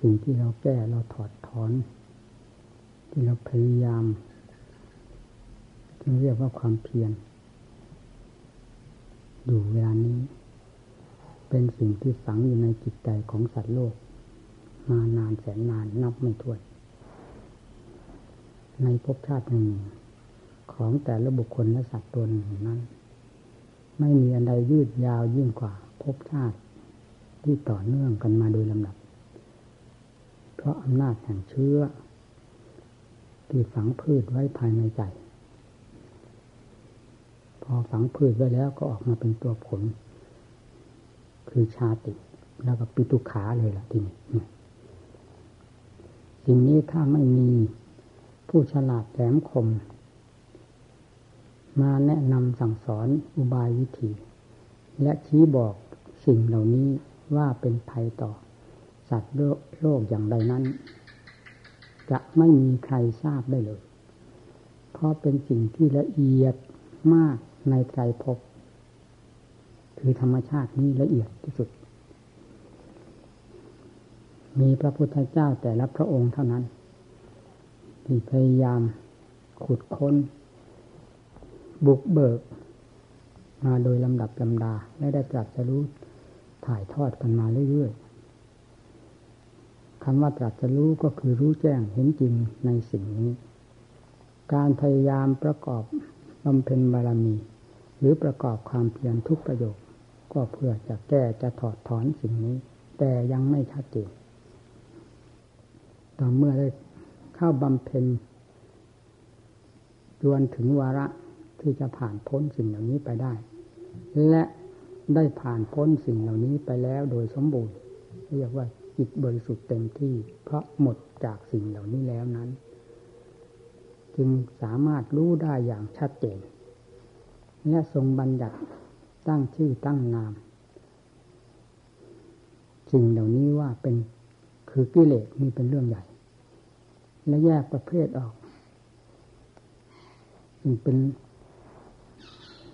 สิ่งที่เราแก้เราถอดถอน ที่เราพยายามที่เรียกว่าความเพียรอยู่เวลานี้ เป็นสิ่งที่ฝังอยู่ในจิตใจของสัตว์โลก มานานแสนนานนับไม่ถ้วน ในภพชาติหนึ่งของแต่ละบุคคลและสัตว์ตัวหนึ่งนั้น ไม่มีอันใดยืดยาวยิ่งกว่าภพชาติที่ต่อเนื่องกันมาโดยลำดับ เพราะอำนาจแห่งเชื้อ ที่ฝังพืชไว้ภายในใจ พอฝังพืชไว้แล้วก็ออกมาเป็นตัวผล คือชาติแล้วก็ปิตุขาเลยล่ะทีนี้สิ่งนี้ถ้าไม่มีผู้ฉลาดแหลมคม มาแนะนำสั่งสอนอุบายวิธี และชี้บอกสิ่งเหล่านี้ว่าเป็นภัยต่อ สัตว์โลกอย่างใดนั้น จะไม่มีใครทราบได้เลย เพราะเป็นสิ่งที่ละเอียดมากในไตรภพคือธรรมชาตินี้ละเอียดที่สุด มีพระพุทธเจ้าแต่ละพระองค์เท่านั้น ที่พยายามขุดค้น บุกเบิก มาโดยลำดับลำดา และได้ตรัสรู้ถ่ายทอดกันมาเรื่อยๆ คำว่าตรัสรู้ก็คือรู้แจ้งเห็นจริงในสิ่งนี้ การพยายามประกอบบำเพ็ญบารมี หรือประกอบความเพียรทุกประโยค ก็เพื่อจะแก้จะถอดถอนสิ่งนี้ แต่ยังไม่ชัดเจนต่อเมื่อได้เข้าบำเพ็ญจวนถึงวาระที่จะผ่านพ้นสิ่งเหล่านี้ไปได้ และได้ผ่านพ้นสิ่งเหล่านี้ไปแล้วโดยสมบูรณ์ เรียกว่า จิตบริสุทธิ์เต็มที่ เพราะหมดจากสิ่งเหล่านี้แล้วนั้น จึงสามารถรู้ได้อย่างชัดเจน และทรงบัญญัติตั้งชื่อตั้งนาม สิ่งเหล่านี้ว่าเป็นคือกิเลสนี่เป็นเรื่องใหญ่ และแยกประเภทออกจึงเป็น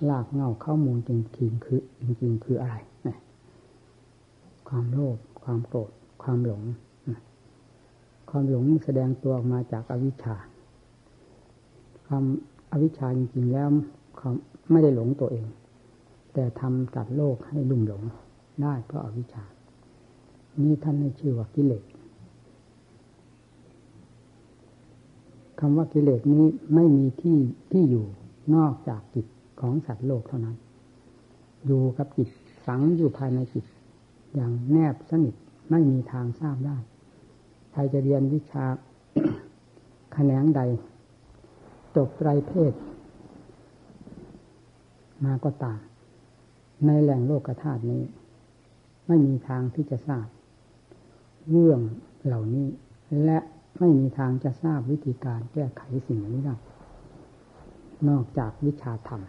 ลากเงาข้อมูลจริงๆคือจริง ๆ คืออะไร ความโลภความโกรธ ความหลง ความหลงแสดงตัวออกมาจากอวิชชา ความอวิชชาจริงๆแล้วเขาไม่ได้หลงตัวเอง แต่ทำตัดโลกให้ลุ่มหลงได้เพราะอาวิชชา นี่ท่านให้ชื่อว่ากิเลสคำว่ากิเลสนี้ไม่มีที่ที่อยู่นอกจากจิตของสัตว์โลกเท่านั้น อยู่กับจิตฝังอยู่ภายในจิต อย่างแนบสนิท ไม่มีทางทราบได้ ใครจะเรียนวิชาแขนงใด จบไตรเพศ มาก็ตามในแหล่งโลกธาตุนี้ ไม่มีทางที่จะทราบ เรื่องเหล่านี้ และไม่มีทางจะทราบวิธีการแก้ไขสิ่งนี้ได้นอกจากวิชาธรรม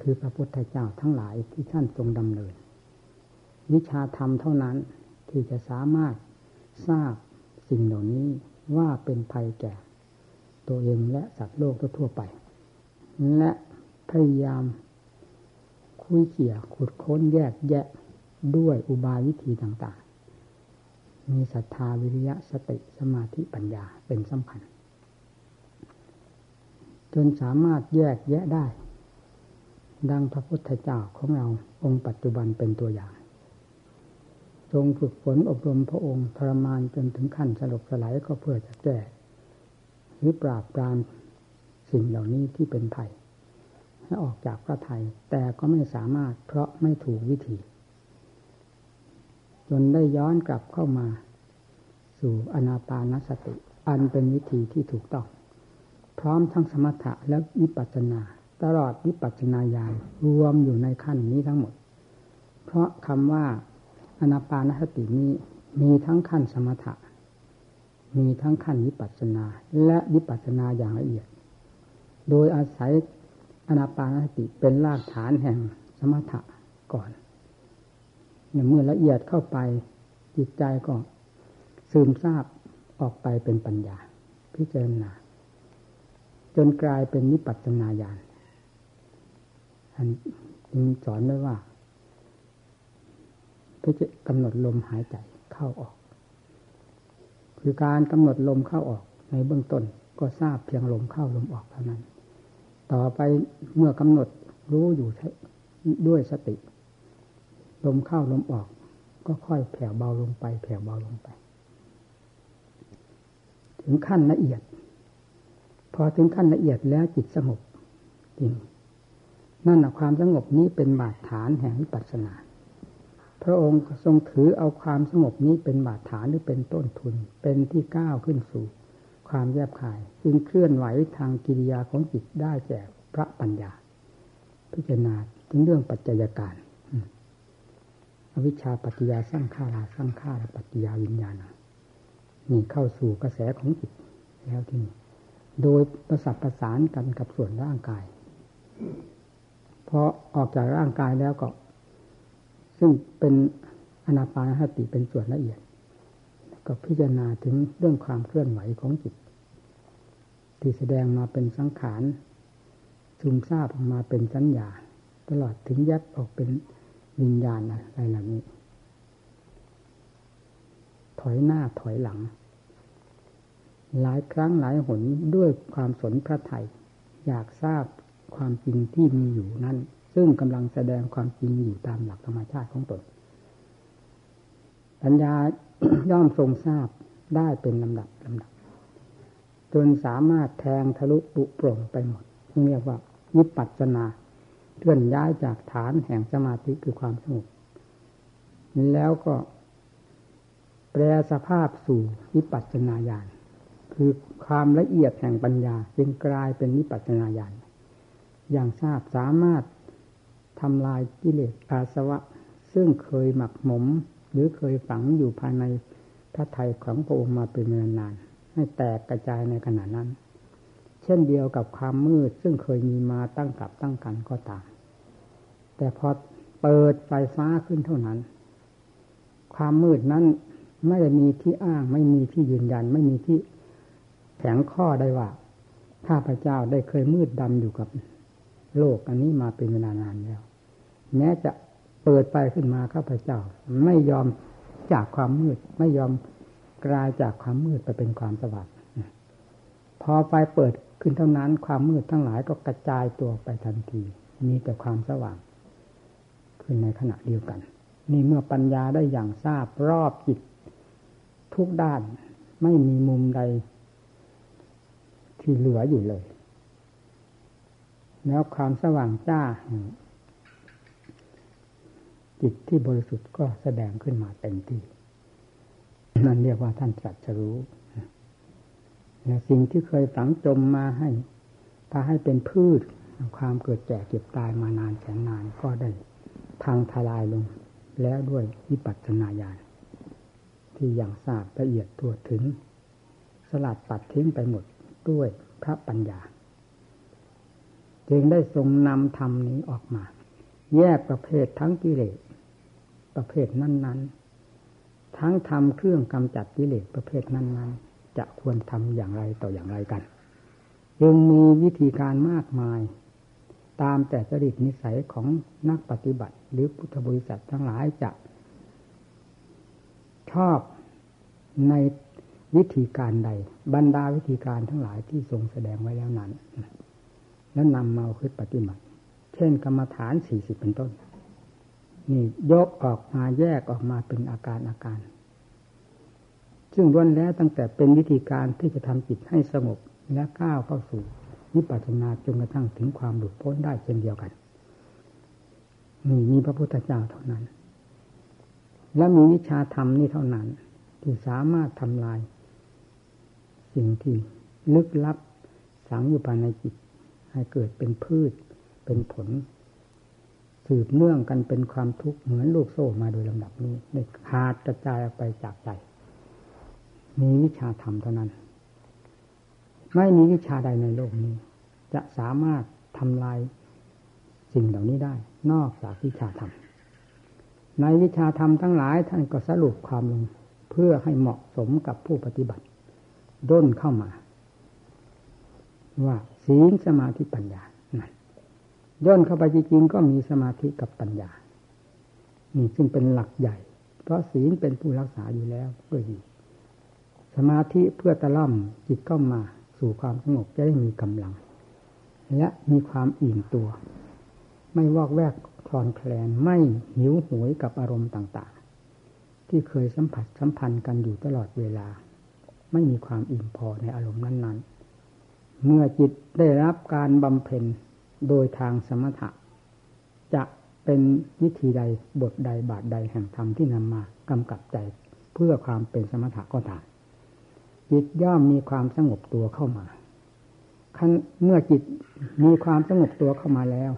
คือพระพุทธเจ้าทั้งหลายที่ท่านทรงดำเนิน วิชาธรรมเท่านั้น ที่จะสามารถทราบสิ่งเหล่านี้ว่าเป็นภัยแก่ตัวเองและสัตว์โลกทั่วไป และพยายามคุยเขี่ยขุดค้นแยกแยะด้วยอุบายวิธีต่างๆ มีศรัทธาวิริยะสติสมาธิปัญญาเป็นสำคัญ จนสามารถแยกแยะได้ ดังพระพุทธเจ้าของเราองค์ปัจจุบันเป็นตัวอย่าง ทรงฝึกฝนอบรมพระองค์ทรมานจนถึงขั้นสลบสลายก็เพื่อจะแก้หรือปราบปรามสิ่งเหล่านี้ที่เป็นภัยให้ออกจากพระไทย แต่ก็ไม่สามารถเพราะไม่ถูกวิธี จนได้ย้อนกลับเข้ามา สู่อนาปานสติ อันเป็นวิธีที่ถูกต้อง พร้อมทั้งสมถะและวิปัสสนา ตลอดวิปัสสนาญาณรวมอยู่ในขั้นนี้ทั้งหมด เพราะคำว่า อนาปานสตินี้มีทั้งขั้นสมถะ มีทั้งขั้นวิปัสสนา และวิปัสสนาอย่างละเอียด โดยอาศัยอนาปานสติเป็นรากฐานแห่งสมถะก่อนเมื่อละเอียดเข้าไปจิตใจก็ซึมซาบออกไปเป็นปัญญา พิจารณาจนกลายเป็นนิปัสนาญาณอันสอนไว้ว่า พจกำหนดลมหายใจเข้าออก คือการกำหนดลมเข้าออกในเบื้องต้นก็ทราบเพียงลมเข้าลมออกเท่านั้น ต่อไปเมื่อกำหนดรู้อยู่ด้วยสติ ลมเข้าลมออก ก็ค่อยแผ่วเบาลงไป แผ่วเบาลงไป ถึงขั้นละเอียด พอถึงขั้นละเอียดแล้วจิตสงบจริงนั่นความสงบนี้เป็นบาดฐานแห่งวิปัสสนา พระองค์ทรงถือเอาความสงบนี้เป็นบาดฐานหรือเป็นต้นทุน เป็นที่ก้าวขึ้นสู่ ความแยบคายจึงเคลื่อนไหวทางกิริยาของจิตได้แก่พระปัญญา พิจารณาถึงเรื่องปัจจัยการอวิชชาปัจจยาสร้างข้าราสร้างข้าราปัจจยาวิญญาณนี่เข้าสู่กระแสของจิตแล้วที่นี่โดยประสับประสานกันกับส่วนร่างกายพอออกจากร่างกายแล้วก็ ซึ่งเป็นอนาปานสติเป็นส่วนละเอียด ก็พิจารณาถึงเรื่องความเคลื่อนไหวของจิต ที่แสดงมาเป็นสังขารซึมซาบออกมาเป็นสัญญา ตลอดถึงยัดออกเป็นวิญญาณอะไรเหล่านี้ ถอยหน้าถอยหลัง หลายครั้งหลายหนด้วยความสนพระไทยอยากทราบความจริงที่มีอยู่นั้น ซึ่งกำลังแสดงความจริงอยู่ตามหลักธรรมชาติของตนปัญญาย่อมทรงทราบได้เป็นลำดับลำดับ จนสามารถแทงทะลุปุโปร่งไปหมดเรียกว่าวิปัสสนาเคลื่อนย้ายจากฐานแห่งสมาธิคือความสงบแล้วก็แปลสภาพสู่วิปัสสนาญาณคือความละเอียดแห่งปัญญาจึงกลายเป็นวิปัสสนาญาณอย่างทราบสามารถ ทำลายกิเลสอาสวะ ซึ่งเคยหมักหมม หรือเคยฝังอยู่ภายในพระไทยของพระองค์มาเป็นเวลานาน ให้แตกกระจายในขณะนั้น เช่นเดียวกับความมืดซึ่งเคยมีมาตั้งกับตั้งกันก็ตาม แต่พอเปิดไฟฟ้าขึ้นเท่านั้น ความมืดนั้นไม่ได้มีที่อ้าง ไม่มีที่ยืนยัน ไม่มีที่แข็งข้อได้ว่าข้าพเจ้าได้เคยมืดดำอยู่กับโลกอันนี้มาเป็นเวลานานแล้ว แม้จะเปิดไปขึ้นมาข้าพเจ้า ไม่ยอมจากความมืด ไม่ยอมกลายจากความมืดไปเป็นความสว่างพอไฟเปิดขึ้นเท่านั้น ความมืดทั้งหลายก็กระจายตัวไปทันที มีแต่ความสว่าง ขึ้นในขณะเดียวกัน นี่เมื่อปัญญาได้อย่างทราบรอบจิต ทุกด้านไม่มีมุมใด ที่เหลืออยู่เลย แล้วความสว่างจ้า จิตที่บริสุทธิ์ก็แสดงขึ้นมาเต็มที่ นั่นเรียกว่าท่านตรัสรู้และสิ่งที่เคยฝังจมมาให้พาให้เป็นพืชความเกิดแก่เก็บตายมานานแสนนานก็ได้ทางทลายลง แล้วด้วยวิปัสสนาญาณที่อย่างทราบละเอียดทั่วถึง สลัดปัดทิ้งไปหมดด้วยพระปัญญา จึงได้ทรงนำธรรมนี้ออกมา แยกประเภททั้งกิเลส ประเภทนั้น ๆ ทั้งทำเครื่องกำจัดกิเลสประเภทนั้น ๆ จะควรทำอย่างไรต่ออย่างไรกันจึงมีวิธีการมากมาย ตามแต่จริตนิสัยของนักปฏิบัติ หรือพุทธบริษัททั้งหลายจะ ชอบในวิธีการใด บรรดาวิธีการทั้งหลายที่ทรงแสดงไว้แล้วนั้น แล้วนำมาคือปฏิบัติ เช่นกรรมฐานสี่สิบเป็นต้น นี่ยกออกมาแยกออกมาเป็นอาการอาการ ซึ่งล้วนแล้วตั้งแต่เป็นวิธีการที่จะทำจิตให้สงบและก้าวเข้าสู่นิพพานาจนกระทั่งถึงความหลุดพ้นได้เช่นเดียวกันนี่มีพระพุทธเจ้าเท่านั้น และมีวิชาธรรมนี่เท่านั้น ที่สามารถทำลาย สิ่งที่ลึกลับ สังอยู่ภายในจิต ให้เกิดเป็นพืชเป็นผล สืบเนื่องกันเป็นความทุกข์เหมือนลูกโซ่มาโดยลำดับนี้ได้ขาดกระจายออกไปจากใจมีวิชาธรรมเท่านั้น ไม่มีวิชาใดในโลกนี้ จะสามารถทำลายสิ่งเหล่านี้ได้ นอกจากวิชาธรรม ในวิชาธรรมทั้งหลายท่านก็สรุปความลงเพื่อให้เหมาะสมกับผู้ปฏิบัติ ด้นเข้ามา ว่าศีลสมาธิปัญญา ย่นเข้าไปจริงๆก็มีสมาธิกับปัญญา นี่ซึ่งเป็นหลักใหญ่ เพราะศีลเป็นผู้รักษาอยู่แล้วก็ดีสสมาธิเพื่อตะล่อมจิตเข้ามาสู่ความสงบจะได้มีกำลัง และมีความอิ่มตัว ไม่วอกแวกคลอนแคลนไม่หิวโหวยกับอารมณ์ต่างๆ ที่เคยสัมผัสสัมพันธ์กันอยู่ตลอดเวลา ไม่มีความอิ่มพอในอารมณ์นั้น ๆ เมื่อจิตได้รับการบำเพ็ญ โดยทางสมถะ จะเป็นวิธีใดบทใดบาทใดแห่งธรรมที่นำมากำกับใจเพื่อความเป็นสมถะก็ตามจิตย่อมมีความสงบตัวเข้ามาเมื่อจิตมีความสงบตัวเข้ามาแล้ว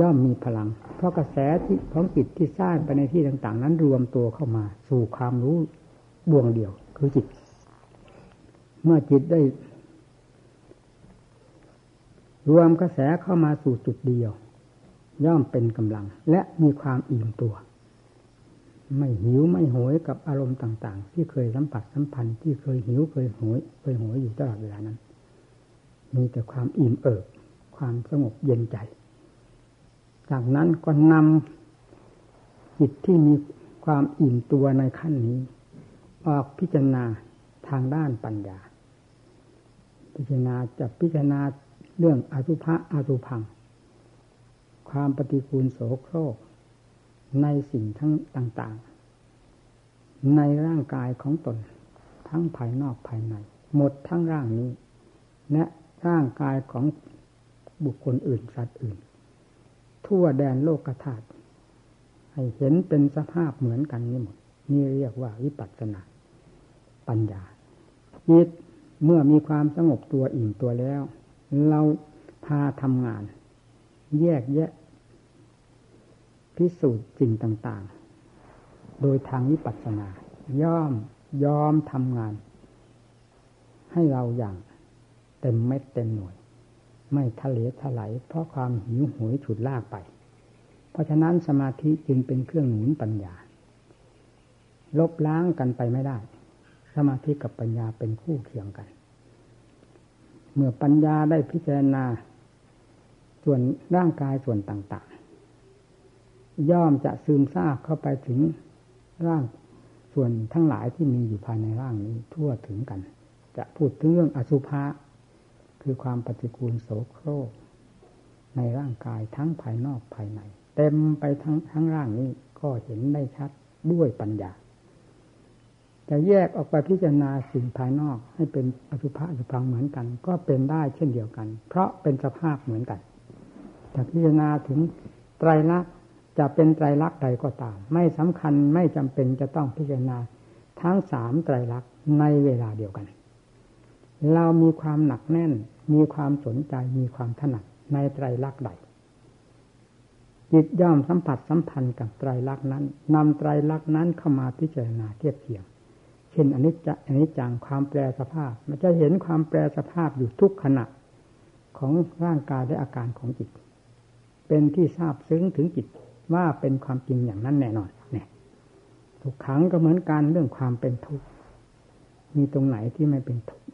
ย่อมมีพลัง เพราะกระแสที่ของจิตที่สร้างไปในที่ต่างๆ นั้นรวมตัวเข้ามา สู่ความรู้ดวงเดียว คือจิต เมื่อจิตได้ รวมกระแสเข้ามาสู่จุดเดียว ย่อมเป็นกำลัง และมีความอิ่มตัว ไม่หิวไม่โหยกับอารมณ์ต่าง ๆ ที่เคยสัมผัสสัมพันธ์ที่เคยหิวเคยโหย เคยโหยอยู่ตลอดเวลานั้น มีแต่ความอิ่มเอิบความสงบเย็นใจ จากนั้นก็นำจิตที่มีความอิ่มตัวในขั้นนี้ ออกพิจารณาทางด้านปัญญา พิจารณาจะพิจารณา เรื่องอสุภะอสุพัง ความปฏิกูลโสโครก ในสิ่งทั้งต่างๆ ในร่างกายของตน ทั้งภายนอกภายใน หมดทั้งร่างนี้ และร่างกายของบุคคลอื่นสัตว์อื่น ทั่วแดนโลกธาตุให้เห็นเป็นสภาพเหมือนกันนี้หมด นี่เรียกว่าวิปัสสนา ปัญญาจิตเมื่อมีความสงบตัวอิ่มตัวแล้ว เราพาทำงาน แยกแยะ พิสูจน์สิ่งต่าง ๆ โดยทางวิปัสสนา ย่อมยอมทำงาน ให้เราอย่างเต็มเม็ดเต็มหน่วย ไม่ทะเลถลายเพราะความหิวโหยฉุดลากไป เพราะฉะนั้นสมาธิจึงเป็นเครื่องหนุนปัญญา ลบล้างกันไปไม่ได้ สมาธิกับปัญญาเป็นคู่เคียงกัน เมื่อปัญญาได้พิจารณา ส่วนร่างกายส่วนต่างๆ ย่อมจะซึมซาบเข้าไปถึงร่างส่วนทั้งหลายที่มีอยู่ภายในร่างนี้ทั่วถึงกัน จะพูดถึงเรื่องอสุภะคือความปฏิกูลโสโครกในร่างกายทั้งภายนอกภายใน เต็มไปทั้งทั้งร่างนี้ก็เห็นได้ชัดด้วยปัญญา จะแยกออกไปพิจารณาสิ่งภายนอก ให้เป็นอสุภะอสุพังเหมือนกัน ก็เป็นได้เช่นเดียวกัน เพราะเป็นสภาพเหมือนกันแต่พิจารณาถึงไตรลักษณ์จะเป็นไตรลักษณ์ใดก็ตาม ไม่สำคัญไม่จำเป็นจะต้องพิจารณาทั้งสามไตรลักษณ์ในเวลาเดียวกัน เรามีความหนักแน่น มีความสนใจมีความถนัดในไตรลักษณ์ใดจิตย่อมสัมผัสสัมพันธ์กับไตรลักษณ์นั้นนำไตรลักษณ์นั้นเข้ามาพิจารณาเทียบเทียง เช่นอนิจจอนิจจังความแปรสภาพ มันจะเห็นความแปรสภาพอยู่ทุกขณะของร่างกายและอาการของจิต เป็นที่ทราบซึ้งถึงจิตว่าเป็นความจริงอย่างนั้นแน่นอนเนี่ยทุกขังก็เหมือนกันเรื่องความเป็นทุกข์มีตรงไหนที่ไม่เป็นทุกข์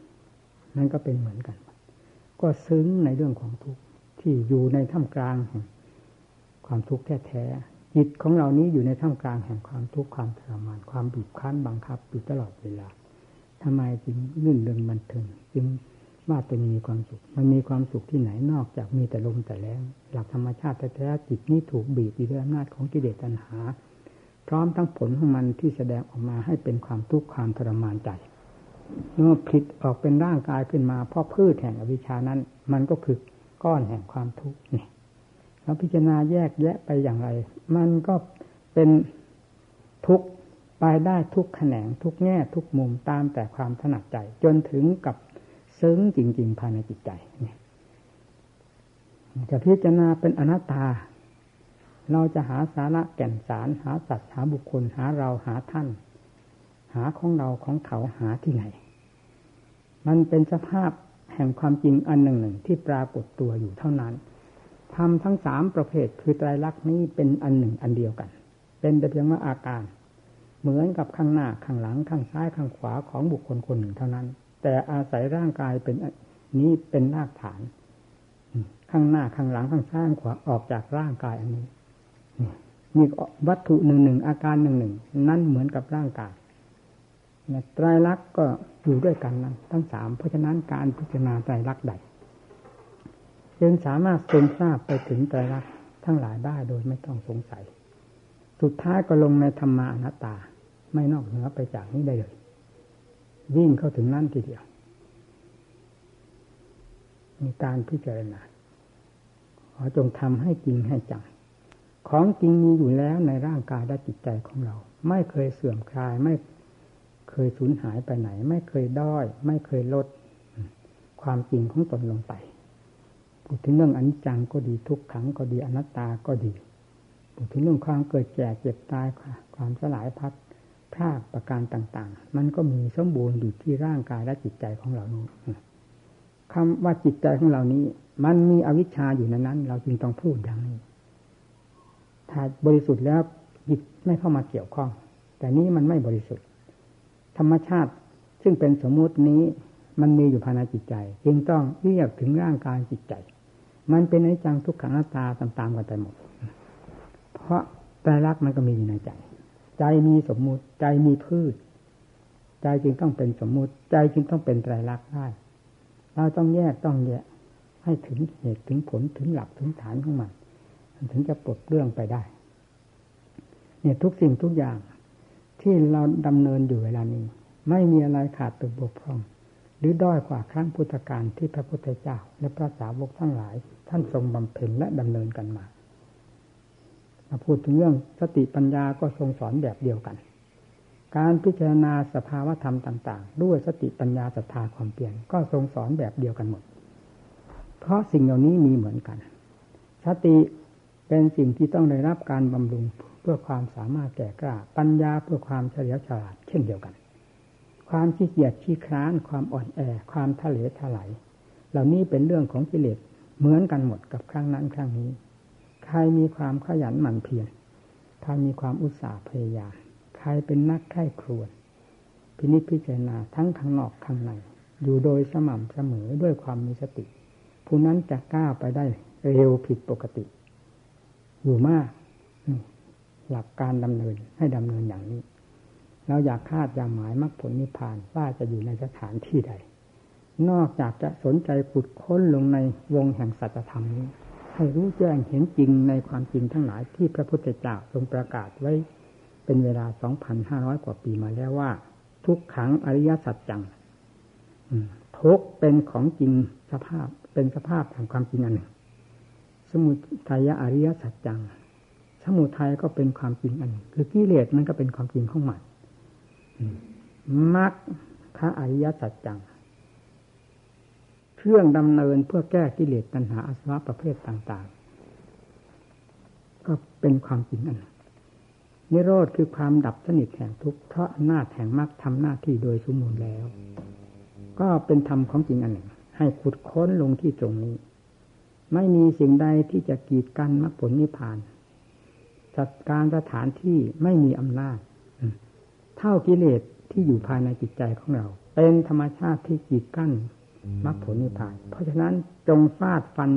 นั่นก็เป็นเหมือนกัน ก็ซึ้งในเรื่องของทุกข์ที่อยู่ในท่ามกลางแห่งความทุกข์แท้ๆ จิตของเรานี้อยู่ในท่ามกลางแห่งความทุกข์ความทรมานความบีบคั้นบังคับอยู่ตลอดเวลาทำไมจึงลื่นเริงบันเทิงจึงว่าเป็นมีความสุข มันมีความสุขที่ไหนนอกจากมีแต่ลมแต่แรงหลักธรรมชาติแท้ๆจิตนี้ถูกบีบอยู่ด้วยอำนาจของกิเลสตัณหา พร้อมทั้งผลของมันที่แสดงออกมาให้เป็นความทุกข์ความทรมานใจเมื่อผิดออกเป็นร่างกายขึ้นมาเพราะพืชแห่งอวิชานั้น มันก็คือก้อนแห่งความทุกข์นี่แล้วพิจารณาแยกแยะไปอย่างไร มันก็เป็นทุกข์ไปได้ทุกแขนงทุกแง่ทุกมุมตามแต่ความถนัดใจ จนถึงกับซึ้งจริง ๆ ภายในจิตใจเนี่ยจะพิจารณาเป็นอนัตตา เราจะหาสาระแก่นสาร หาสัตว์หาบุคคลหาเราหาท่าน หาของเราของเขาหาที่ไหน มันเป็นสภาพแห่งความจริงอันหนึ่งหนึ่งที่ปรากฏตัวอยู่เท่านั้น ทำทั้งสามประเภทคือไตรลักษณ์นี้เป็นอันหนึ่งอันเดียวกัน เป็นแต่เพียงว่าอาการ เหมือนกับข้างหน้าข้างหลังข้างซ้ายข้างขวาของบุคคลคนหนึ่งเท่านั้น แต่อาศัยร่างกายเป็นนี้เป็นรากฐาน ข้างหน้าข้างหลังข้างซ้ายขวาออกจากร่างกายอันนี้มีวัตถุหนึ่งหนึ่งอาการหนึ่งหนึ่งนั่นเหมือนกับร่างกายไตรลักษณ์ก็อยู่ด้วยกันนั้นทั้งสามเพราะฉะนั้นการพิจารณาไตรลักษณ์ใด จึงสามารถทรงทราบไปถึงไตรลักษณ์ทั้งหลายได้โดยไม่ต้องสงสัย สุดท้ายก็ลงในธรรมานัตา ไม่นอกเหนือไปจากนี้ได้เลยวิ่งเข้าถึงนั่นทีเดียว มีการพิจารณาขอจงทำให้จริงให้จังของจริงมีอยู่แล้วในร่างกายและจิตใจของเรา ไม่เคยเสื่อมคลายไม่เคยสูญหายไปไหน ไม่เคยด้อย ไม่เคยลด ความจริงของตนลงไป พูดถึงเรื่องอนิจจังก็ดีทุกขังก็ดีอนัตตาก็ดีพูดถึงเรื่องความเกิดแก่เจ็บตายความสลายพัดพรากประการต่าง ๆ มันก็มีสมบูรณ์อยู่ที่ร่างกายและจิตใจของเรานี้คำว่าจิตใจของเรานี้ มันมีอวิชชาอยู่ในนั้น เราจึงต้องพูดอย่างนี้ ถ้าบริสุทธิ์แล้วจิตไม่เข้ามาเกี่ยวข้อง แต่นี้มันไม่บริสุทธิ์ ธรรมชาติซึ่งเป็นสมมุตินี้ มันมีอยู่ภายในจิตใจ จึงต้องเรียกถึงร่างกายจิตใจ มันเป็นอนิจจังทุกขังหนัตตาตามๆกันไปหมด เพราะแต่รักมันก็มีอยู่ในใจ ใจมีสมมุติ ใจมีพืช ใจจึงต้องเป็นสมมุติ ใจจึงต้องเป็นไตรลักษณ์ได้ เราต้องแยกต้องแยกให้ถึงเหตุถึงผลถึงหลักถึงฐานของมันถึงจะปลดเรื่องไปได้ เนี่ยทุกสิ่งทุกอย่างที่เราดำเนินอยู่เวลานี้ ไม่มีอะไรขาดตกบกพร่อง หรือด้อยกว่าครั้งพุทธการที่พระพุทธเจ้า และพระสาวกทั้งหลาย ท่านทรงบำเพ็ญและดำเนินกันมามาพูดถึงเรื่องสติปัญญาก็ทรงสอนแบบเดียวกัน การพิจารณาสภาวธรรมต่าง ๆ ด้วยสติปัญญาศรัทธาความเปลี่ยนก็ทรงสอนแบบเดียวกันหมด เพราะสิ่งเหล่านี้มีเหมือนกัน สติเป็นสิ่งที่ต้องได้รับการบำรุงเพื่อความสามารถแก่กล้า ปัญญาเพื่อความเฉลียวฉลาดเช่นเดียวกัน ความขี้เกียจขี้คร้านความอ่อนแอ ความทะเลทลายเหล่านี้เป็นเรื่องของกิเลสเหมือนกันหมดกับครั้งนั้นครั้งนี้ ใครมีความขยันหมั่นเพียรใครมีความอุตสาห์พยายามใครเป็นนักไข้ครวนพินิจพิจารณาทั้งข้างนอกข้างในอยู่โดยสม่ำเสมอด้วยความมีสติ ผู้นั้นจะก้าวไปได้เร็วผิดปกติ อยู่มาก หลักการดำเนินให้ดำเนินอย่างนี้ เราอยากคาดอยากหมายมรรคผลนิพพานว่าจะอยู่ในสถานที่ใด นอกจากจะสนใจขุดค้นลงในวงแห่งสัจธรรมนี้ ให้รู้แจ้งเห็นจริงในความจริงทั้งหลายที่พระพุทธเจ้าทรงประกาศไว้ เป็นเวลา 2,500 กว่าปีมาแล้วว่า ทุกขังอริยสัจจังทุกเป็นของจริงสภาพเป็นสภาพแห่งความจริงอันหนึ่ง สมุทัยอริยสัจจัง สมุทัยก็เป็นความจริงอันหนึ่งคือกิเลสมันก็เป็นความจริงของมัน มรรคพระอริยสัจจังเครื่องดำเนินเพื่อแก้กิเลสตัณหาอาสวะประเภทต่าง ๆ ก็เป็นความจริงอันนิโรธคือความดับสนิทแห่งทุกข์เพราะอำนาจแห่งมรรคทำหน้าที่โดยสมบูรณ์แล้ว ก็เป็นธรรมของจริงอันหนึ่ง ให้ขุดค้นลงที่ตรงนี้ ไม่มีสิ่งใดที่จะกีดกันมรรคผลนิพพานจัดการสถานที่ไม่มีอำนาจ เท่ากิเลสที่อยู่ภายในจิตใจของเรา เป็นธรรมชาติที่กีดกั้นมรรคผลนิพพาน เพราะฉะนั้นจงฟาดฟัน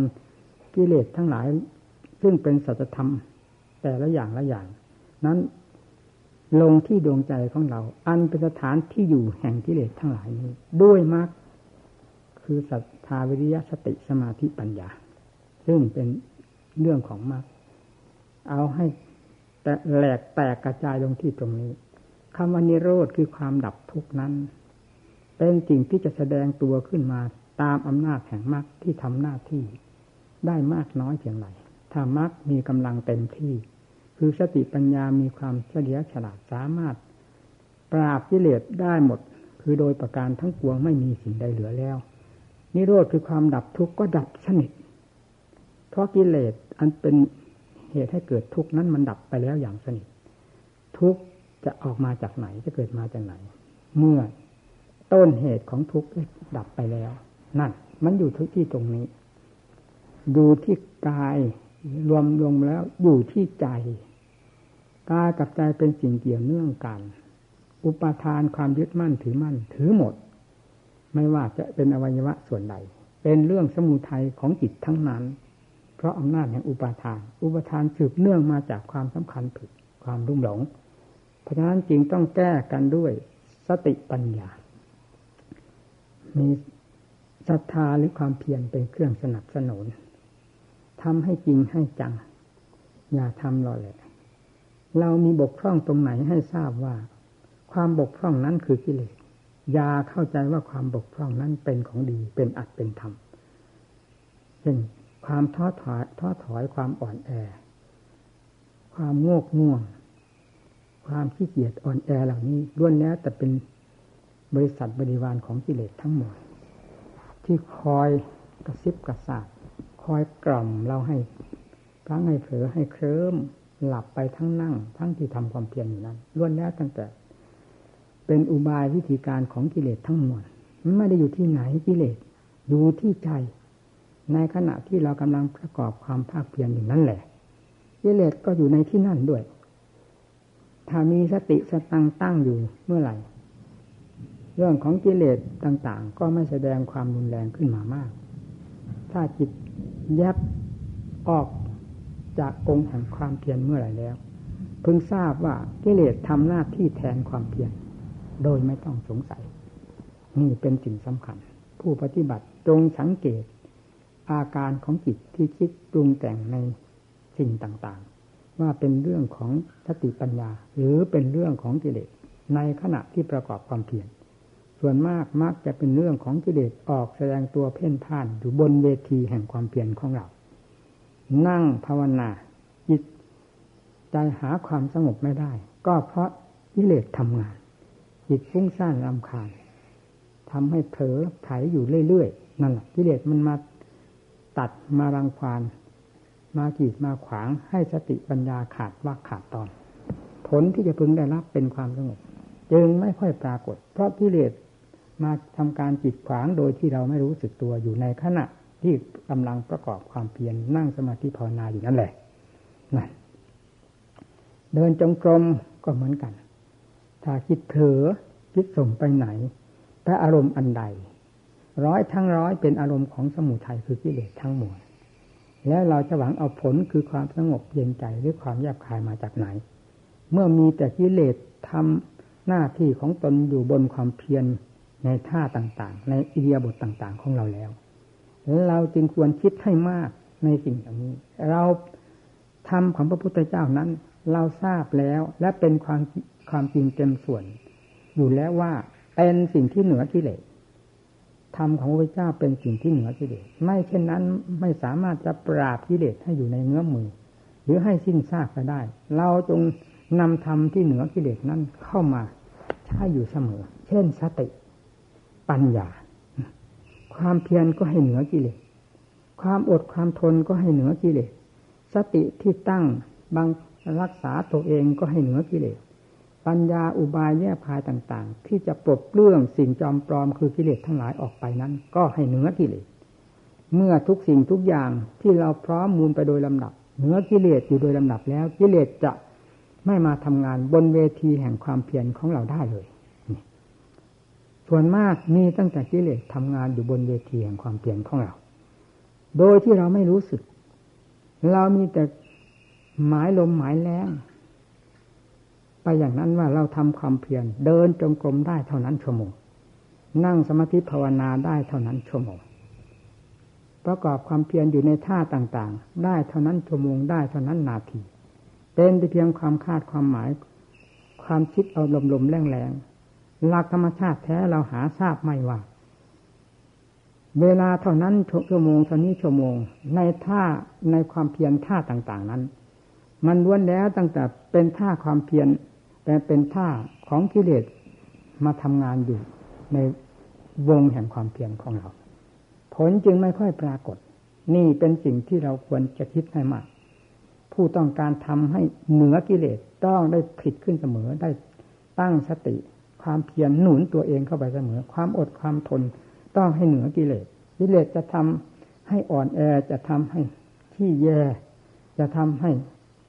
กิเลสทั้งหลาย ซึ่งเป็นสัจธรรม แต่ละอย่างละอย่าง นั้นลงที่ดวงใจของเรา อันเป็นสถานที่อยู่แห่งกิเลสทั้งหลายนี้ ด้วยมรรคคือศรัทธาวิริยะสติสมาธิปัญญา ซึ่งเป็นเรื่องของมรรคเอาให้แต่แหลกแตกกระจายลงที่ตรงนี้ คำว่านิโรธคือความดับทุกนั้น เป็นสิ่งที่จะแสดงตัวขึ้นมาตามอำนาจแห่งมรรคที่ทำหน้าที่ได้มากน้อยเพียงไรถ้ามรรคมีกำลังเต็มที่ คือสติปัญญามีความเฉลียวฉลาดสามารถ ปราบกิเลสได้หมด คือโดยประการทั้งปวงไม่มีสิ่งใดเหลือแล้ว นิโรธคือความดับทุกข์ก็ดับสนิทเพราะกิเลสอันเป็นเหตุให้เกิดทุกข์นั้นมันดับไปแล้วอย่างสนิททุกข์ จะออกมาจากไหนจะเกิดมาจากไหน เมื่อต้นเหตุของทุกข์ดับไปแล้ว นั่น มันอยู่ทุกที่ตรงนี้ ดูที่กายรวมรวมแล้วอยู่ที่ใจกายกับใจเป็นสิ่งเกี่ยวเนื่องกัน อุปทานความยึดมั่นถือมั่น ถือหมด ไม่ว่าจะเป็นอวัยวะส่วนใด เป็นเรื่องสมุทัยของจิตทั้งนั้น เพราะอำนาจแห่งอุปทาน อุปทานสืบเนื่องมาจากความสำคัญผิด ความรุ่มหลง เพราะฉะนั้นจริงต้องแก้กันด้วยสติปัญญา มีศรัทธาหรือความเพียรเป็นเครื่องสนับสนุนทำให้จริงให้จัง อย่าทำรอแหละเรามีบกพร่องตรงไหนให้ทราบว่า ความบกพร่องนั้นคือกิเลสอย่าเข้าใจว่าความบกพร่องนั้นเป็นของดีเป็นอัดเป็นธรรมเช่นความท้อถอยท้อถอยความอ่อนแอ ความโงกง่วง ความขี้เกียจอ่อนแอเหล่านี้ล้วนแล้วแต่เป็นบริษัทบริวารของกิเลสทั้งหมด ที่คอยกระซิบกระซาบคอยกล่อมเราให้พังให้เผลอให้เคลิ้มหลับไปทั้งนั่ง ทั้งที่ทำความเพียรอยู่นั้นล้วนแล้วตั้งแต่ เป็นอุบายวิธีการของกิเลสทั้งหมดมันไม่ได้อยู่ที่ไหนกิเลสอยู่ที่ใจ ในขณะที่เรากำลังประกอบความภาคเพียรอยู่นั่นแหละกิเลสก็อยู่ในที่นั่นด้วย ถ้ามีสติสตังตั้งอยู่เมื่อไหร่ เรื่องของกิเลสต่าง ๆ ก็ไม่แสดงความรุนแรงขึ้นมามาก ถ้าจิตแยบออกจากองค์แห่งความเพียรเมื่อไหร่แล้วเพิ่งทราบว่ากิเลสทำหน้าที่แทนความเพียรโดยไม่ต้องสงสัย นี่เป็นสิ่งสำคัญ ผู้ปฏิบัติจงสังเกต อาการของจิตที่คิดปรุงแต่งในสิ่งต่างๆ ว่าเป็นเรื่องของสติปัญญา หรือเป็นเรื่องของกิเลสในขณะที่ประกอบความเพียรส่วนมากมักจะเป็นเรื่องของกิเลสออกแสดงตัวเพ่นพ่านอยู่บนเวทีแห่งความเพียรของเรา นั่งภาวนาจิตใจหาความสงบไม่ได้ ก็เพราะกิเลสทำงาน จิตฟุ้งซ่านรำคาญทำให้เผลอไถอยู่เรื่อยๆนั่นแหละกิเลสมันมาตัดมารังควาน มากีดมาขวางให้สติปัญญาขาดว่าขาดตอน ผลที่จะพึงได้รับเป็นความสงบจึงไม่ค่อยปรากฏ เพราะกิเลสมาทำการจิตขวางโดยที่เราไม่รู้สึกตัวอยู่ในขณะที่กำลังประกอบความเพียรนั่งสมาธิภาวนาอยู่นั่นแหละนั่นเดินจงกรมก็เหมือนกัน ถ้าคิดเผลอคิดส่งไปไหนแต่อารมณ์อันใด ร้อยทั้งร้อยเป็นอารมณ์ของสมุทัยคือกิเลสทั้งหมด แล้วเราจะหวังเอาผลคือความสงบเย็นใจหรือความแยบคายมาจากไหน เมื่อมีแต่กิเลสทำหน้าที่ของตนอยู่บนความเพียรในท่าต่างๆ ในอิเดียบทต่างๆ ของเราแล้ว เราจึงควรคิดให้มากในสิ่งเหล่านี้ เราทำของพระพุทธเจ้านั้น เราทราบแล้วและเป็นความความจริงเต็มส่วน อยู่แล้วว่าเป็นสิ่งที่เหนือกิเลส ธรรมของพระเจ้าเป็นสิ่งที่เหนือกิเลสไม่เช่นนั้นไม่สามารถจะปราบกิเลสให้อยู่ในเงื้อมมือ หรือให้สิ้นซากไปได้ เราจงนำธรรมที่เหนือกิเลสนั้นเข้ามาใช้อยู่เสมอ เช่นสติ ปัญญา ความเพียรก็ให้เหนือกิเลสความอดความทนก็ให้เหนือกิเลสสติที่ตั้งบางรักษาตัวเองก็ให้เหนือกิเลส ปัญญาอุบายแยพายต่างๆ ที่จะปลดเปลื้องสิ่งจอมปลอมคือกิเลสทั้งหลายออกไปนั้น ก็ให้เหนือกิเลสเมื่อทุกสิ่งทุกอย่างที่เราพร้อมมูลไปโดยลำดับเหนือกิเลสอยู่โดยลำดับแล้วกิเลสจะไม่มาทำงานบนเวทีแห่งความเพียรของเราได้เลย ส่วนมากมีตั้งแต่กิเลสทำงานอยู่บนเวทีแห่งความเปลี่ยนของเรา โดยที่เราไม่รู้สึก เรามีแต่หมายลมหมายแรง ไปอย่างนั้นว่าเราทำความเพียรเดินจงกรมได้เท่านั้นชั่วโมงนั่งสมาธิภาวนาได้เท่านั้นชั่วโมงประกอบความเพียรอยู่ในท่าต่างๆ ได้เท่านั้นชั่วโมงได้เท่านั้นนาทีเป็นแต่เพียงความคาดความหมาย ความคิดเอาลมๆแรงๆหลักธรรมชาติแท้เราหาทราบไม่ว่า เวลาเท่านั้นชั่วโมงเท่านี้ชั่วโมง ในท่าในความเพียรท่าต่างๆนั้น มันล้วนแล้วตั้งแต่เป็นท่าความเพียร แต่เป็นท่าของกิเลสมาทำงานอยู่ในวงแห่งความเพียรของเรา ผลจึงไม่ค่อยปรากฏ นี่เป็นสิ่งที่เราควรจะคิดให้มาก ผู้ต้องการทำให้เหนือกิเลสต้องได้ผิดขึ้นเสมอได้ตั้งสติ ความเพียรหนุนตัวเองเข้าไปเสมอ ความอดความทนต้องให้เหนือกิเลสกิเลสจะทำให้อ่อนแอจะทำให้ที่แย่ จะทำให้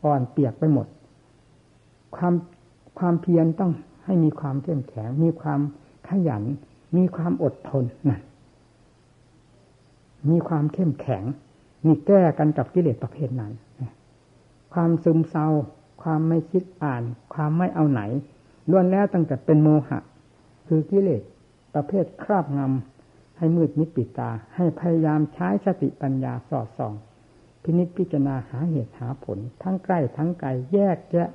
อ่อนเปียกไปหมด ความ ความเพียรต้องให้มีความเข้มแข็ง มีความขยัน มีความอดทนนั่นมีความเข้มแข็งมีแก้กันกับกิเลสประเภทนั้นความซึมเศร้า ความไม่คิดอ่าน ความไม่เอาไหนล้วนแล้วตั้งแต่เป็นโมหะ คือกิเลสประเภทครอบงำให้มืดมิดปิดตา ให้พยายามใช้สติปัญญาสอดส่อง พินิจพิจารณาหาเหตุหาผล ทั้งใกล้ทั้งไกลแยกแยะ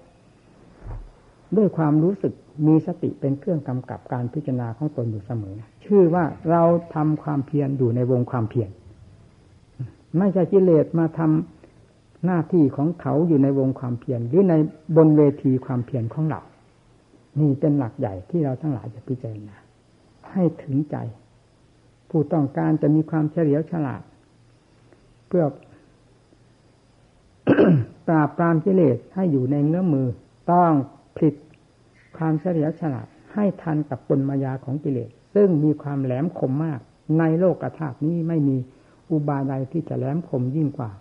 ด้วยความรู้สึกมีสติเป็นเครื่องกำกับการพิจารณาของตนอยู่เสมอ ชื่อว่าเราทำความเพียรอยู่ในวงความเพียรไม่ใช่กิเลสมาทำหน้าที่ของเขาอยู่ในวงความเพียรหรือในบนเวทีความเพียรของเรา นี่เป็นหลักใหญ่ที่เราทั้งหลายจะพิจารณาให้ถึงใจ ผู้ต้องการจะมีความเฉลียวฉลาด เพื่อปราบปรามกิเลสให้อยู่ในเงื้อมือต้อง ลิตความเฉลียวฉลาดให้ทันกับปนมายาของกิเลส ซึ่งมีความแหลมคมมาก ในโลกธาตุนี้ไม่มีอุบายใดที่จะแหลมคมยิ่งกว่า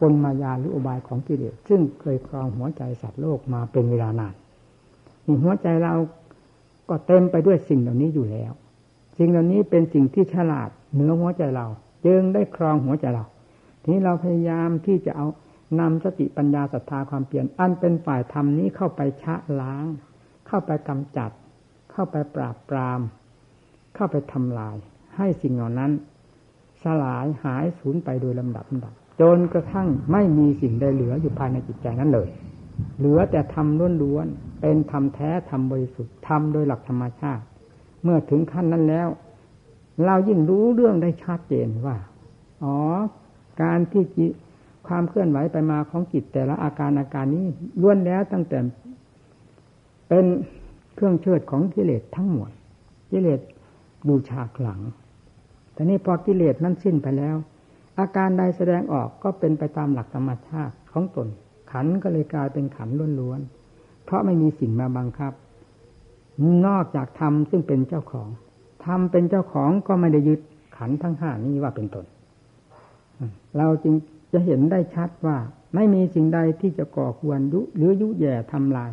กลมายาหรืออุบายของกิเลส ซึ่งเคยครองหัวใจสัตว์โลกมาเป็นเวลานานนี่หัวใจเราก็เต็มไปด้วยสิ่งเหล่านี้อยู่แล้ว สิ่งเหล่านี้เป็นสิ่งที่ฉลาดเหนือหัวใจเรา จึงได้ครองหัวใจเรา ทีนี้เราพยายามที่จะเอา นำสติปัญญาศรัทธาความเปลี่ยน อันเป็นฝ่ายธรรมนี้เข้าไปชะล้าง เข้าไปกำจัด เข้าไปปราบปราม เข้าไปทำลาย ให้สิ่งเหล่านั้น สลายหายสูญไปโดยลำดับลำดับจนกระทั่งไม่มีสิ่งใดเหลืออยู่ภายในจิตใจนั้นเลย เหลือแต่ทำล้วนๆ เป็นธรรมแท้ธรรมบริสุทธิ์ธรรมโดยหลักธรรมชาติ เมื่อถึงขั้นนั้นแล้ว เรายิ่งรู้เรื่องได้ชัดเจนว่า อ๋อ การที่ ความเคลื่อนไหวไปมาของจิตแต่ละอาการอาการนี้ล้วนแล้วตั้งแต่เป็นเครื่องเชิดของกิเลสทั้งหมดกิเลสดูฉากหลัง แต่นี้พอกิเลสนั้นสิ้นไปแล้ว อาการใดแสดงออกก็เป็นไปตามหลักธรรมชาติของตน ขันก็เลยกลายเป็นขันล้วนๆ เพราะไม่มีสิ่งมาบังคับ นอกจากธรรมซึ่งเป็นเจ้าของ ธรรมเป็นเจ้าของก็ไม่ได้ยึดขันทั้งห้านี้ว่าเป็นตน เราจึง จะเห็นได้ชัดว่าไม่มีสิ่งใดที่จะก่อควรยุหรือยุแย่ทำลาย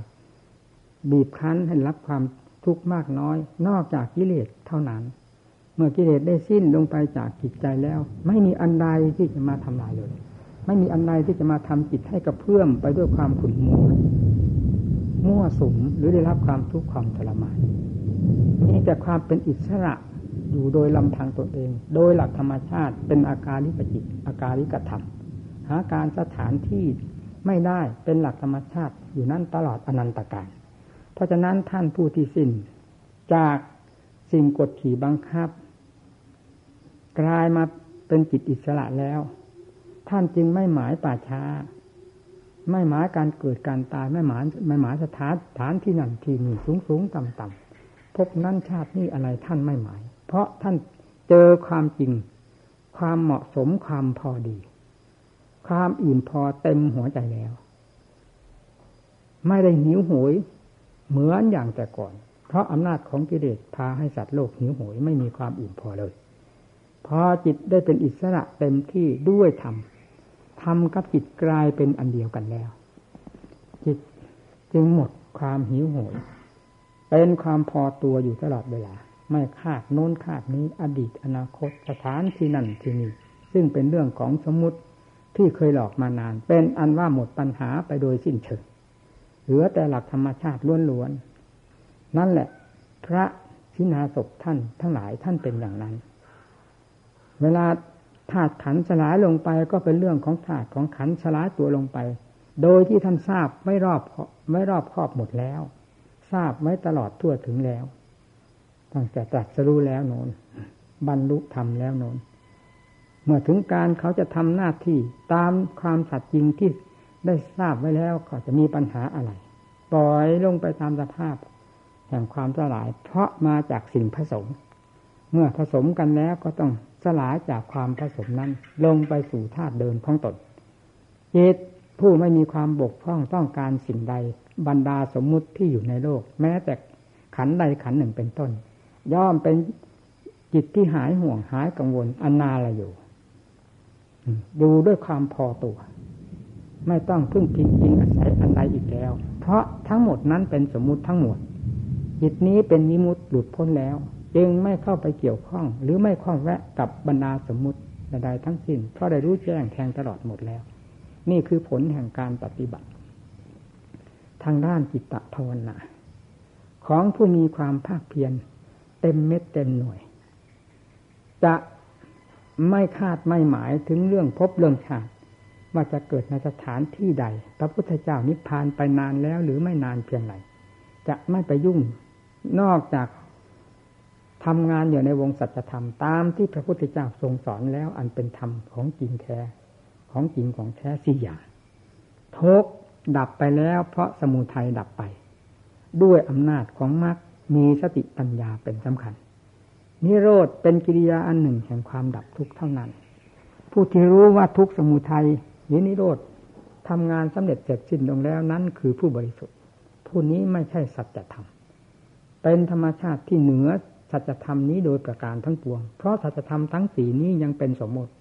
บีบคั้นให้รับความทุกข์มากน้อย นอกจากกิเลสเท่านั้น เมื่อกิเลสได้สิ้นลงไปจากจิตใจแล้ว ไม่มีอันใดที่จะมาทำลายเลย ไม่มีอันใดที่จะมาทำจิตให้กระเพื่อมไปด้วยความขุ่นมัวมั่วสุมหรือได้รับความทุกข์ความทรมานนี่แต่ความเป็นอิสระอยู่โดยลำพังตัวเอง โดยหลักธรรมชาติเป็นอาการลิกจิตอาการลิกธรรม หาการสถานที่ไม่ได้เป็นหลักธรรมชาติอยู่นั่นตลอดอนันตการเพราะฉะนั้นท่านผู้ที่สิ้นจากสิ่งกดขี่บังคับ กลายมาเป็นจิตอิสระแล้ว ท่านจึงไม่หมายป่าช้า ไม่หมายการเกิดการตายไม่หมายไม่หมายสถานฐานที่นั่นที่นี่สูงสูงต่ำต่ำพบนั่นชาตินี่อะไรท่านไม่หมาย เพราะท่านเจอความจริง ความเหมาะสมความพอดี ความอิ่มพอเต็มหัวใจแล้ว ไม่ได้หิวโหย เหมือนอย่างแต่ก่อน เพราะอำนาจของกิเลสพาให้สัตว์โลกหิวโหยไม่มีความอิ่มพอเลย พอจิตได้เป็นอิสระเต็มที่ด้วยธรรมธรรมกับจิตกลายเป็นอันเดียวกันแล้ว จิตจึงหมดความหิวโหย เป็นความพอตัวอยู่ตลอดเวลา ไม่คาดโน้นคาดนี้อดีตอนาคตสถานที่นั่นที่นี่ซึ่งเป็นเรื่องของสมมติ ที่เคยหลอกมานาน เป็นอันว่าหมดปัญหาไปโดยสิ้นเชิงเหลือแต่หลักธรรมชาติล้วนๆนั่นแหละ พระชินาศพท่านทั้งหลายท่านเป็นอย่างนั้น เวลาธาตุขันสลายลงไปก็เป็นเรื่องของธาตุของขันสลายตัวลงไป โดยที่ท่านทราบไม่รอบไม่รอบครอบหมดแล้ว ทราบไว้ตลอดทั่วถึงแล้ว ตั้งแต่ตรัสรู้แล้วโนนบรรลุธรรมแล้วโนน เมื่อถึงการเขาจะทำหน้าที่ตามความสัตย์จริงที่ได้ทราบไว้แล้วก็จะมีปัญหาอะไร ปล่อยลงไปตามสภาพ แห่งความสลาย เพราะมาจากสิ่งผสม เมื่อผสมกันแล้วก็ต้องสลายจากความผสมนั้น ลงไปสู่ธาตุเดินของตนจิตผู้ไม่มีความบกพร่องต้องการสิ่งใด บรรดาสมมุติที่อยู่ในโลก แม้แต่ขันใดขันหนึ่งเป็นต้น ย่อมเป็นจิตที่หายห่วงหายกังวลอนนาละอยู่ ดูด้วยความพอตัว ไม่ต้องพึ่งพิงพิงอาศัยอันใดอีกแล้ว เพราะทั้งหมดนั้นเป็นสมมุติทั้งหมดจิตนี้เป็นมิมุติหลุดพ้นแล้ว จึงไม่เข้าไปเกี่ยวข้อง หรือไม่ข้องแวะกับบรรดาสมมุติใดๆทั้งสิ้น เพราะได้รู้แจ้งแทงตลอดหมดแล้ว นี่คือผลแห่งการปฏิบัติ ทางด้านจิตตภาวนาของผู้มีความภาคเพียรเต็มเม็ดเต็มหน่วย จะ ไม่คาดไม่หมายถึงเรื่องพบเรื่องชาติว่าจะเกิดในสถานที่ใด พระพุทธเจ้านิพพานไปนานแล้วหรือไม่นานเพียงไรจะไม่ไปยุ่งนอกจากทำงานอยู่ในวงสัจธรรมตามที่พระพุทธเจ้าทรงสอนแล้ว อันเป็นธรรมของจริงแท้ของจริงของแท้สี่อย่างทุกดับไปแล้ว เพราะสมุทัยดับไป ด้วยอำนาจของมรรคมีสติปัญญาเป็นสำคัญ นิโรธเป็นกิริยาอันหนึ่งแห่งความดับทุกข์เท่านั้น ผู้ที่รู้ว่าทุกสมุทัยหรือนิโรธทำงานสำเร็จเสร็จสิ้นลงแล้วนั้นคือผู้บริสุทธิ์ ผู้นี้ไม่ใช่สัจธรรม เป็นธรรมชาติที่เหนือสัจธรรมนี้โดยประการทั้งปวง เพราะสัจธรรมทั้งสี่นี้ยังเป็นสมมติ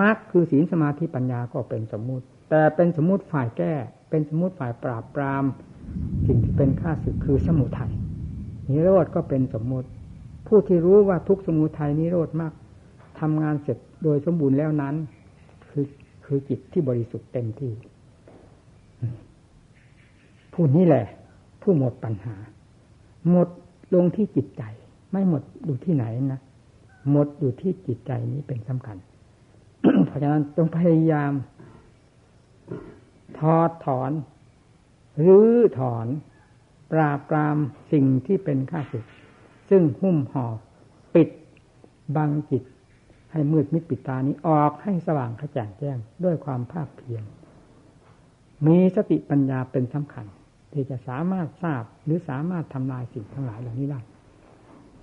มรรคคือศีลสมาธิปัญญาก็เป็นสมมติ แต่เป็นสมมติฝ่ายแก้ เป็นสมมติฝ่ายปราบปราม สิ่งที่เป็นข้าศึกคือสมุทัยนิโรธก็เป็นสมมติ ผู้ที่รู้ว่าทุกสมุทัยนิโรธมากทำงานเสร็จโดยสมบูรณ์แล้วนั้น คือคือจิตที่บริสุทธิ์เต็มที่ ผู้นี้แหละ ผู้หมดปัญหา หมดลงที่จิตใจ ไม่หมดอยู่ที่ไหนนะหมดอยู่ที่จิตใจนี้เป็นสำคัญ เพราะฉะนั้นต้องพยายามทอดถอน หรือถอน ปราบปรามสิ่งที่เป็นข้าศึก ซึ่งหุ้มห่อปิดบังจิต ให้มืดมิดปิดตานี้ออกให้สว่างกระจ่างแจ้งด้วยความภาคเพียรมีสติปัญญาเป็นสำคัญ ที่จะสามารถทราบหรือสามารถทำลายสิ่งทั้งหลายเหล่านี้ได้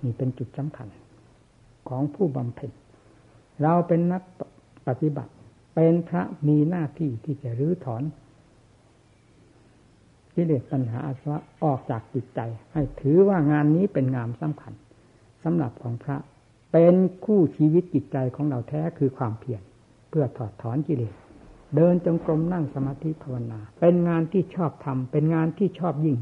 นี่เป็นจุดสำคัญ ของผู้บำเพ็ญเราเป็นนักปฏิบัติ เป็นพระมีหน้าที่ที่จะรื้อถอน กิเลสปัญหาอาสวะออกจากจิตใจ ให้ถือว่างานนี้เป็นงานสำคัญสำหรับของพระ เป็นคู่ชีวิตจิตใจของเราแท้คือความเพียรเพื่อถอดถอนกิเลสเดินจงกรมนั่งสมาธิภาวนา เป็นงานที่ชอบทำเป็นงานที่ชอบยิ่ง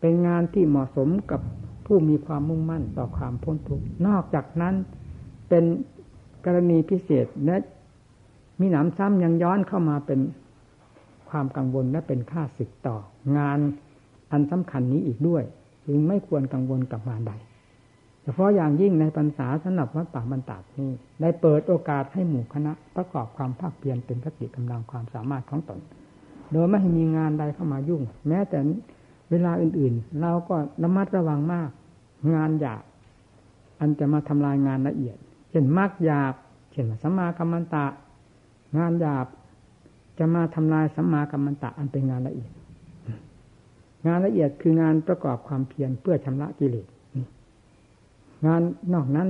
เป็นงานที่เหมาะสมกับผู้มีความมุ่งมั่นต่อความพ้นทุกข์นอกจากนั้นเป็นกรณีพิเศษและมีหนำซ้ำยังย้อนเข้ามาเป็น ความกังวลและเป็นค่าศึกต่อ งานอันสำคัญนี้อีกด้วย จึงไม่ควรกังวลกับงานใดเฉพาะอย่างยิ่งในพรรษาสำหรับวัดป่าบรรดานี้ได้เปิดโอกาสให้หมู่คณะประกอบความภาคเพียรเป็นสติกำลังความสามารถของตน โดยไม่ให้มีงานใดเข้ามายุ่ง แม้แต่เวลาอื่นๆ เราก็ระมัดระวังมาก งานหยาบอันจะมาทำลายงานละเอียด เช่นมากหยาบ เช่นสัมมากัมมันตะ งานหยาบ จะมาทำลายสัมมากัมมันตะอันเป็นงานละเอียด งานละเอียดคืองานประกอบความเพียรเพื่อชำระกิเลสงานนอกนั้น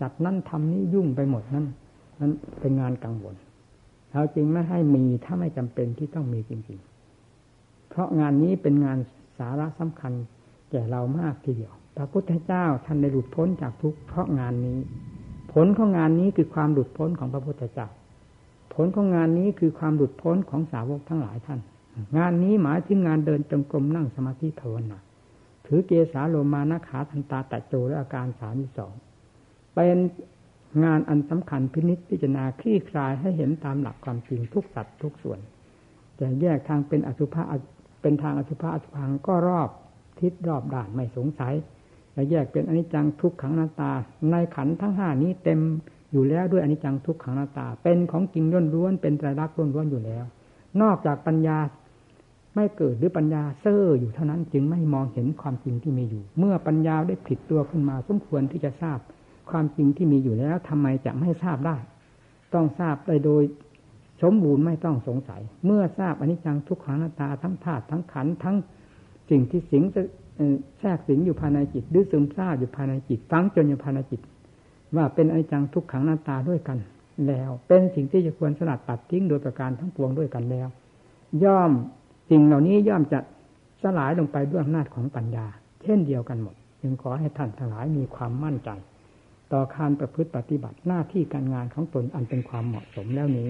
จัดนั้นทำนี้ยุ่งไปหมดนั้นนั้นเป็นงานกังวลเราจริงไม่ให้มีถ้าไม่จำเป็นที่ต้องมีจริง ๆ เพราะงานนี้เป็นงานสาระสำคัญแก่เรามากทีเดียว พระพุทธเจ้าท่านได้หลุดพ้นจากทุกข์เพราะงานนี้ ผลของงานนี้คือความหลุดพ้นของพระพุทธเจ้า ผลของงานนี้คือความหลุดพ้นของสาวกทั้งหลายท่าน งานนี้หมายถึงงานเดินจงกรมนั่งสมาธิภาวนาถือเกสาโลมานาขาทันตาตะโจและอาการสามสองเป็นงานอันสำคัญพินิจพิจารณาคลี่คลายให้เห็นตามหลักความจริงทุกสัตว์ทุกส่วนแต่แยกทางเป็นอสุภะเป็นทางอสุภะอสุพังก็รอบทิศรอบด่านไม่สงสัยแต่แยกเป็นอนิจจังทุกขังนาตา ในขันทั้งห้านี้เต็ม อยู่แล้วด้วยอนิจจังทุกขังนาตา เป็นของจริงล้นล้วนเป็นไตรลักษณ์ล้วนล้วนอยู่แล้ว นอกจากปัญญาไม่เกิดหรือปัญญาเซ่ออยู่เท่านั้นจึงไม่มองเห็นความจริงที่มีอยู่ เมื่อปัญญาได้ผิดตัวขึ้นมาสมควรที่จะทราบ ความจริงที่มีอยู่แล้วทำไมจะไม่ทราบได้ ต้องทราบได้โดยสมบูรณ์ไม่ต้องสงสัย เมื่อทราบอนิจจังทุกขังนาตาทั้งธาตุทั้งขันทั้งสิ่งที่สิงแทรกสิงอยู่ภายในจิตหรือซึมซาบอยู่ภายในจิตฟังจนอยู่ภายในจิต ว่าเป็นอนิจจังทุกขังหน้าตาด้วยกันแล้ว เป็นสิ่งที่จะควรสลัดตัดทิ้งโดยประการทั้งปวงด้วยกันแล้ว ย่อมสิ่งเหล่านี้ย่อมจะสลายลงไปด้วยอำนาจของปัญญา เช่นเดียวกันหมด จึงขอให้ท่านทั้งหลายมีความมั่นใจ ต่อการประพฤติปฏิบัติหน้าที่การงานของตนอันเป็นความเหมาะสมแล้วนี้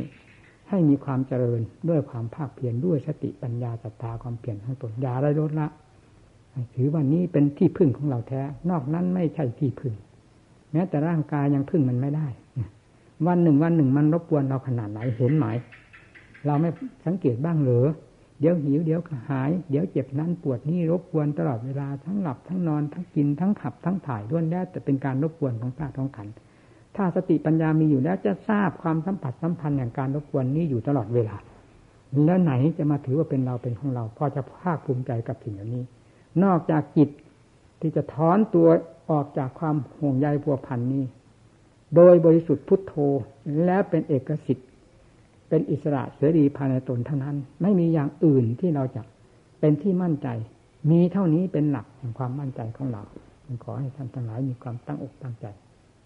ให้มีความเจริญด้วยความภาคเพียรด้วยสติปัญญาศรัทธาความเปลี่ยนของตนอย่าได้ลดละถือว่านี้เป็นที่พึ่งของเราแท้ นอกนั้นไม่ใช่ที่พึ่ง แม้แต่ร่างกายยังพึ่งมันไม่ได้ วันหนึ่งวันหนึ่งมันรบกวนเราขนาดไหนเห็นไหมเราไม่สังเกตบ้างหรือเดี๋ยวหิวเดี๋ยวหาย เดี๋ยวเจ็บนั้นปวดนี่รบกวนตลอดเวลาทั้งหลับทั้งนอนทั้งกินทั้งขับทั้งถ่ายด้วนแล้วแต่เป็นการรบกวนของธาตุของขัน ถ้าสติปัญญามีอยู่แล้วจะทราบความสัมผัสสัมพันธ์อย่างการรบกวนนี้อยู่ตลอดเวลา แล้วไหนจะมาถือว่าเป็นเราเป็นของเราพอจะภาคภูมิใจกับสิ่งเหล่านี้ นอกจากจิตที่จะถอนตัว ออกจากความห่วงใยพัวพันนี้ โดยบริสุทธิ์พุทโธและเป็นเอกสิทธิ์ เป็นอิสระเสรีภายในตนเท่านั้น ไม่มีอย่างอื่นที่เราจะเป็นที่มั่นใจ มีเท่านี้เป็นหลักแห่งความมั่นใจของเราขอให้ท่านทั้งหลายมีความตั้งอกตั้งใจ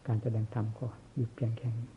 การแสดงธรรมก็หยุดเพียงแค่นี้